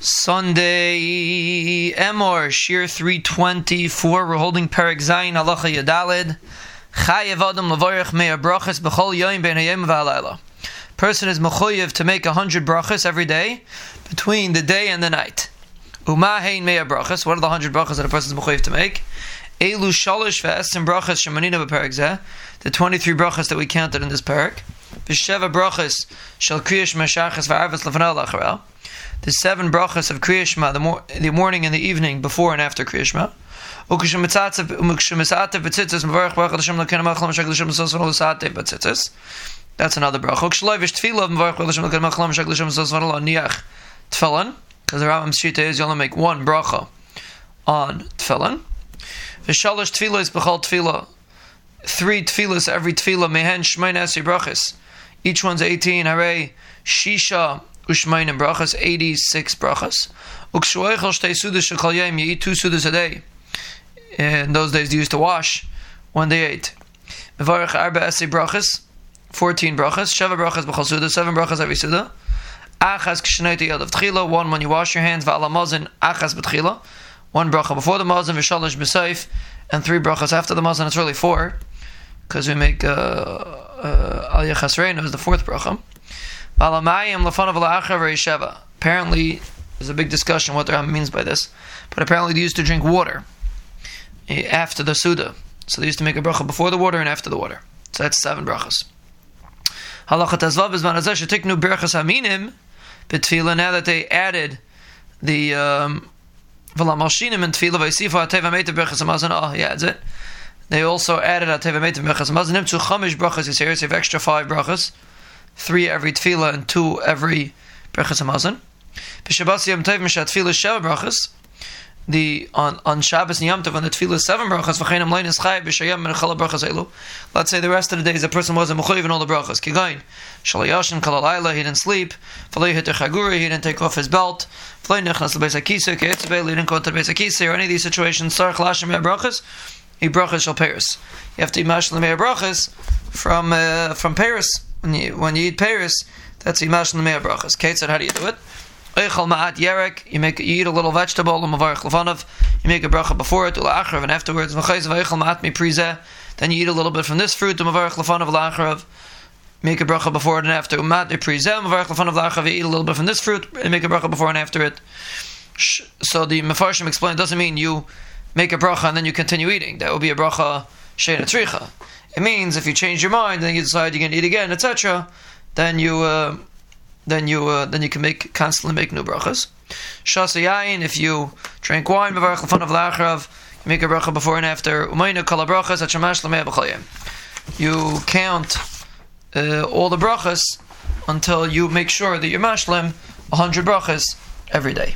Sunday Emor Shir 324. We're holding Perik Zayin Halacha Yadalid. Chayev Adam Lavorich Meir Brachas B'chol Yoim Ben Hayim V'Halayla. Person is mechoyev to make a hundred brachas every day between the day and the night. Uma hein meir brachas. What are the hundred brachas that a person is mechoyev to make? Elu shalish ve'esim brachas shemanina b'perik zeh. The twenty-three brachas that we counted in this parak. V'sheva brachas shel kriyash meshachas v'arvas lefanel lacharel the seven brachas of Kriyashma, the, mor- the morning and the evening before and after Kriyashma. That's another bracha. Because the Rambam Shita is you only make one bracha on tefillin. V'shalosh tefillah b'chol tefillah. Three tefillahs every tefillah mehen shmein esi brachas. Each one's eighteen. Hare shisha ushmain and brachas, 86 brachas. Ukshuaychel shtei sudas shekal yem, you eat two sudas a day. In those days, they used to wash when they ate. Mevarech arba esi brachas, 14 brachas. Sheva brachas b'chal suda, 7 brachas every suda. Achas kshneti yad of tchila, one when you wash your hands, va'ala mazin, achas b'tchila. One bracha before the mazin, v'shalish b'seif, and three brachas after the mazin. It's really four, because we make uh, al yachasrein is the fourth bracha. Apparently, there's a big discussion what the Ram means by this, but apparently they used to drink water eh, after the Suda. So they used to make a bracha before the water and after the water. So that's seven brachas. Halachat Azvav is Manazah Shetiknu Berachas Aminim B'Tfila. Now that they added the um, and Tfila V'Yisifa Ateva Meitav Berachas Hamazon. Oh, yeah, that's it. They also added Ateva Meitav Berachas Hamazon. To Chamish brachas is. So you have extra five brachas three every tefillah and two every brachas hamazon. B'Shabbos Yom Tov Mishat Tefillah Sheva brachas. The on on Shabbos and Yom Tov when the tefillah seven brachas v'chein Lein is Chay b'Shayim and Chala brachas elu. Let's say the rest of the days the person wasn't mechuyev in all the brachas. Kigayin shalayashin kalalayla he didn't sleep. V'lei hit chagura he didn't take off his belt. V'lei nechnas lebeis hakisa ke'etzbei he didn't go to the beis hakisa or any of these situations. Sarach lashim brachas. He brachas shall Paris. You have to imash the brachas from uh, from Paris when you when you eat Paris, that's imash l'mei brachas. Kate said, how do you do it? Eichel ma'at yerek, you make you eat a little vegetable, um, l'mavarich lefanov, you make a bracha before it, l'achrav, and afterwards, v'chayz v'eichel ma'at mi then you eat a little bit from this fruit, um, l'mavarich lefanov l'achrav, make a bracha before it and after, umat mi prizeh, um, l'mavarich lefanov you eat a little bit from this fruit, and make a bracha before and after it. So the Mefarshim explained, doesn't mean you make a bracha and then you continue eating. That would be a bracha sheina tricha. It means if you change your mind and you decide you're going to eat again, etc., then you uh, then you uh, then you can make constantly make new brachas. Shasa yain, if you drink wine, mevarach lefan of lachrav, you make a bracha before and after. Kol brachas You count uh, all the brachas until you make sure that you're mashlim hundred brachas every day.